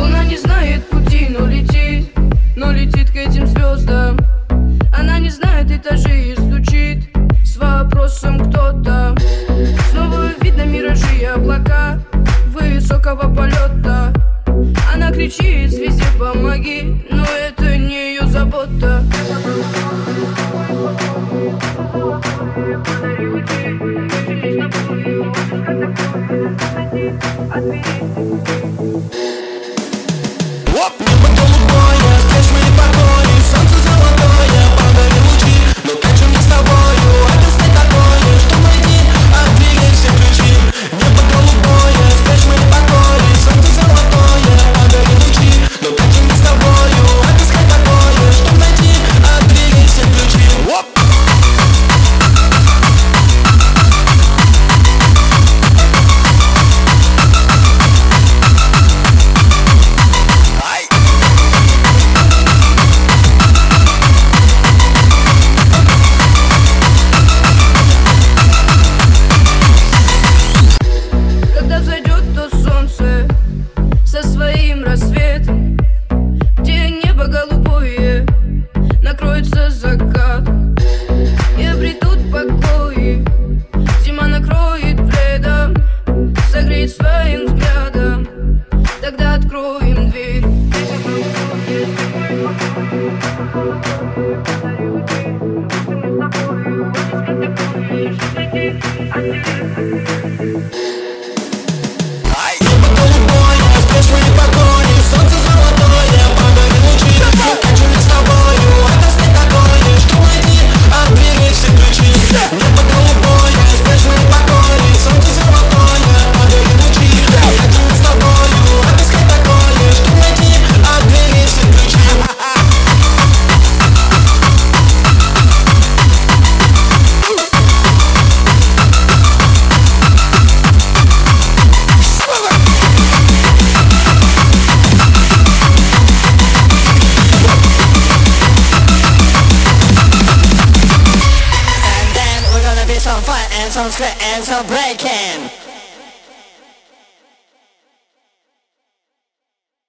Луна не знает пути, но летит, но летит к этим звездам. Она не знает этажей и стучит с вопросом кто-то. Снова видно миражи и облака высокого полета. Она кричит звезде помоги, но это не ее забота. Отбери some fun and some sweat, and some breaking.